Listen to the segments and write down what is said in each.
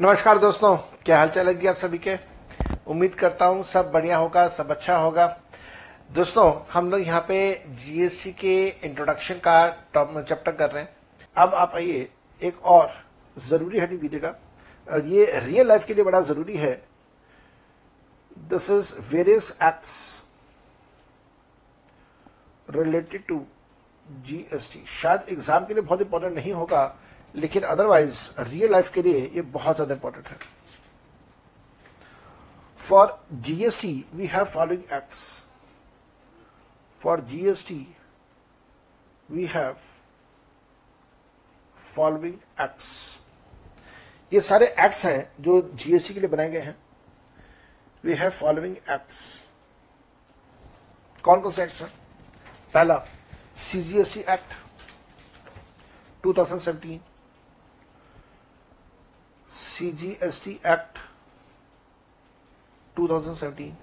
नमस्कार दोस्तों, क्या हाल चाल है जी आप सभी के? उम्मीद करता हूँ सब बढ़िया होगा, सब अच्छा होगा। दोस्तों, हम लोग यहाँ पे जीएसटी के इंट्रोडक्शन का चैप्टर कर रहे हैं। अब आप आइए, एक और ज़रूरी हटी दीजिएगा। ये रियल लाइफ के लिए बड़ा ज़रूरी है। This is various acts related to GST शायद एग्ज़ाम के लिए बहुत इंपॉर्टेंट नहीं होगा लेकिन अदरवाइज़ रियल लाइफ के लिए ये बहुत ज़्यादा इंपॉर्टेंट है। For GST we have following acts for GST we have following acts ये सारे एक्ट्स हैं जो जीएसटी के लिए बनाए गए हैं। वी हैव फॉलोइंग एक्ट्स कौन कौन से एक्ट्स हैं? पहला CGST act 2017 CGST Act 2017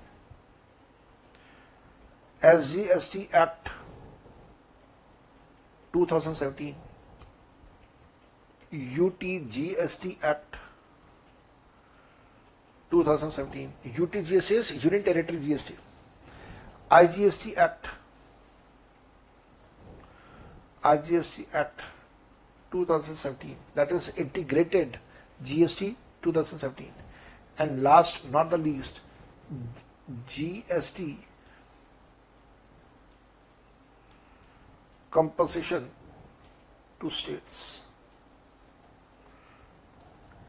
SGST Act 2017 UTGST Act 2017 UTGST is Union Territory GST IGST Act IGST Act 2017 that is integrated GST 2017 and last not the least GST compensation to states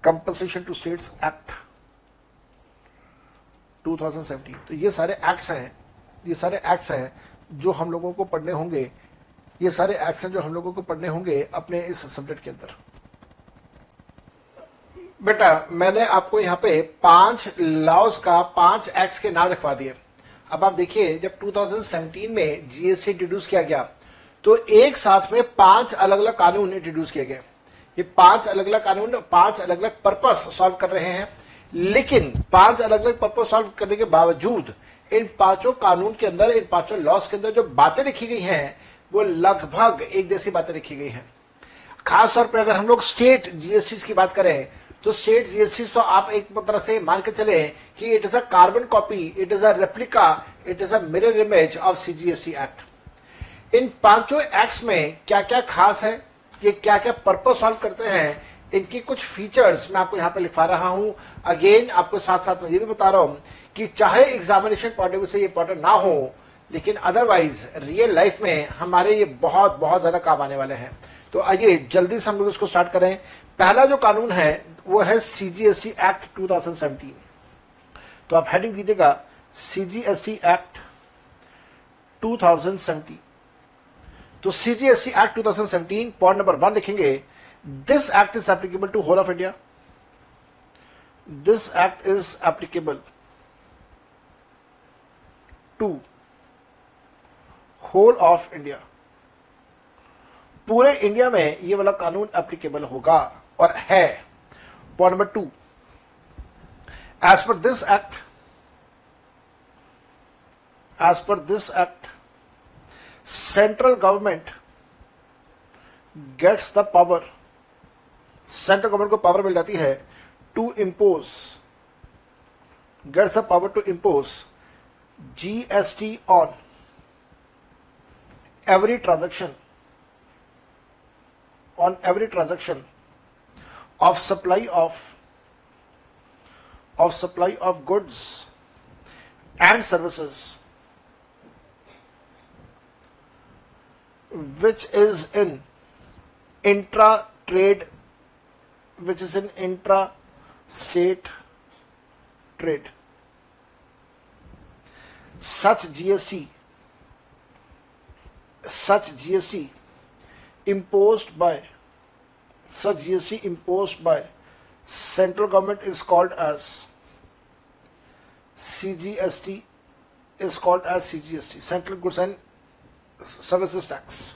compensation to states act 2017 तो ये सारे acts हैं ये सारे acts हैं जो हम लोगों को पढ़ने होंगे ये सारे एक्ट्स हैं जो हम लोगों को पढ़ने होंगे अपने इस सब्जेक्ट के अंदर बेटा, मैंने आपको यहाँ पे पाँच लॉस का पाँच एक्ट्स के नाम रखवा दिए। अब आप देखिए, जब 2017 में जीएसटी इंट्रोड्यूस किया गया तो एक साथ में पाँच अलग अलग कानून इंट्रोड्यूस किए गए। ये पाँच अलग अलग कानून, पाँच अलग अलग पर्पस सॉल्व कर रहे हैं। लेकिन पाँच अलग अलग पर्पस सॉल्व करने के बावजूद, इन पाँचों कानून के अंदर, इन पाँचों लॉस के अंदर जो बातें लिखी गई हैं, वो लगभग एक जैसी बातें लिखी गई हैं। खासतौर पर अगर हम लोग स्टेट जीएसटी की बात करें तो स्टेट जीएसटी तो आप एक तरह से मान के चले कि it is a carbon copy it is a replica it is a mirror image of CGST act इन पाँचों एक्ट्स में क्या क्या खास है? ये क्या क्या पर्पज सॉल्व करते हैं? इनकी कुछ फीचर्स मैं आपको यहाँ पे लिखवा रहा हूँ। अगेन आपको साथ साथ में ये भी बता रहा हूँ कि चाहे एग्जामिनेशन पॉइंट से ये इंपॉर्टेंट ना हो, लेकिन अदरवाइज़ रियल लाइफ में हमारे ये बहुत बहुत ज़्यादा काम आने वाले हैं। तो आइए जल्दी से हम लोग इसको स्टार्ट करें। पहला जो कानून है वो है सीजीएसटी एक्ट 2017 तो आप हेडिंग दीजिएगा सीजीएसटी एक्ट 2017 तो CGST act 2017 point number one लिखेंगे this act is applicable to whole of India this act is applicable to whole of India पूरे इंडिया में ये वाला कानून एप्लीकेबल होगा और है। Point number two. As per this act, as per this act, central government gets the power, central government को power मिल जाती है to impose, gets the power to impose GST on every transaction, on every transaction of supply of of supply of goods and services which is in intra trade which is in intra state trade. Such GST such GST imposed by such GST imposed by central government is called as CGST is called as CGST Central Goods and Services Tax.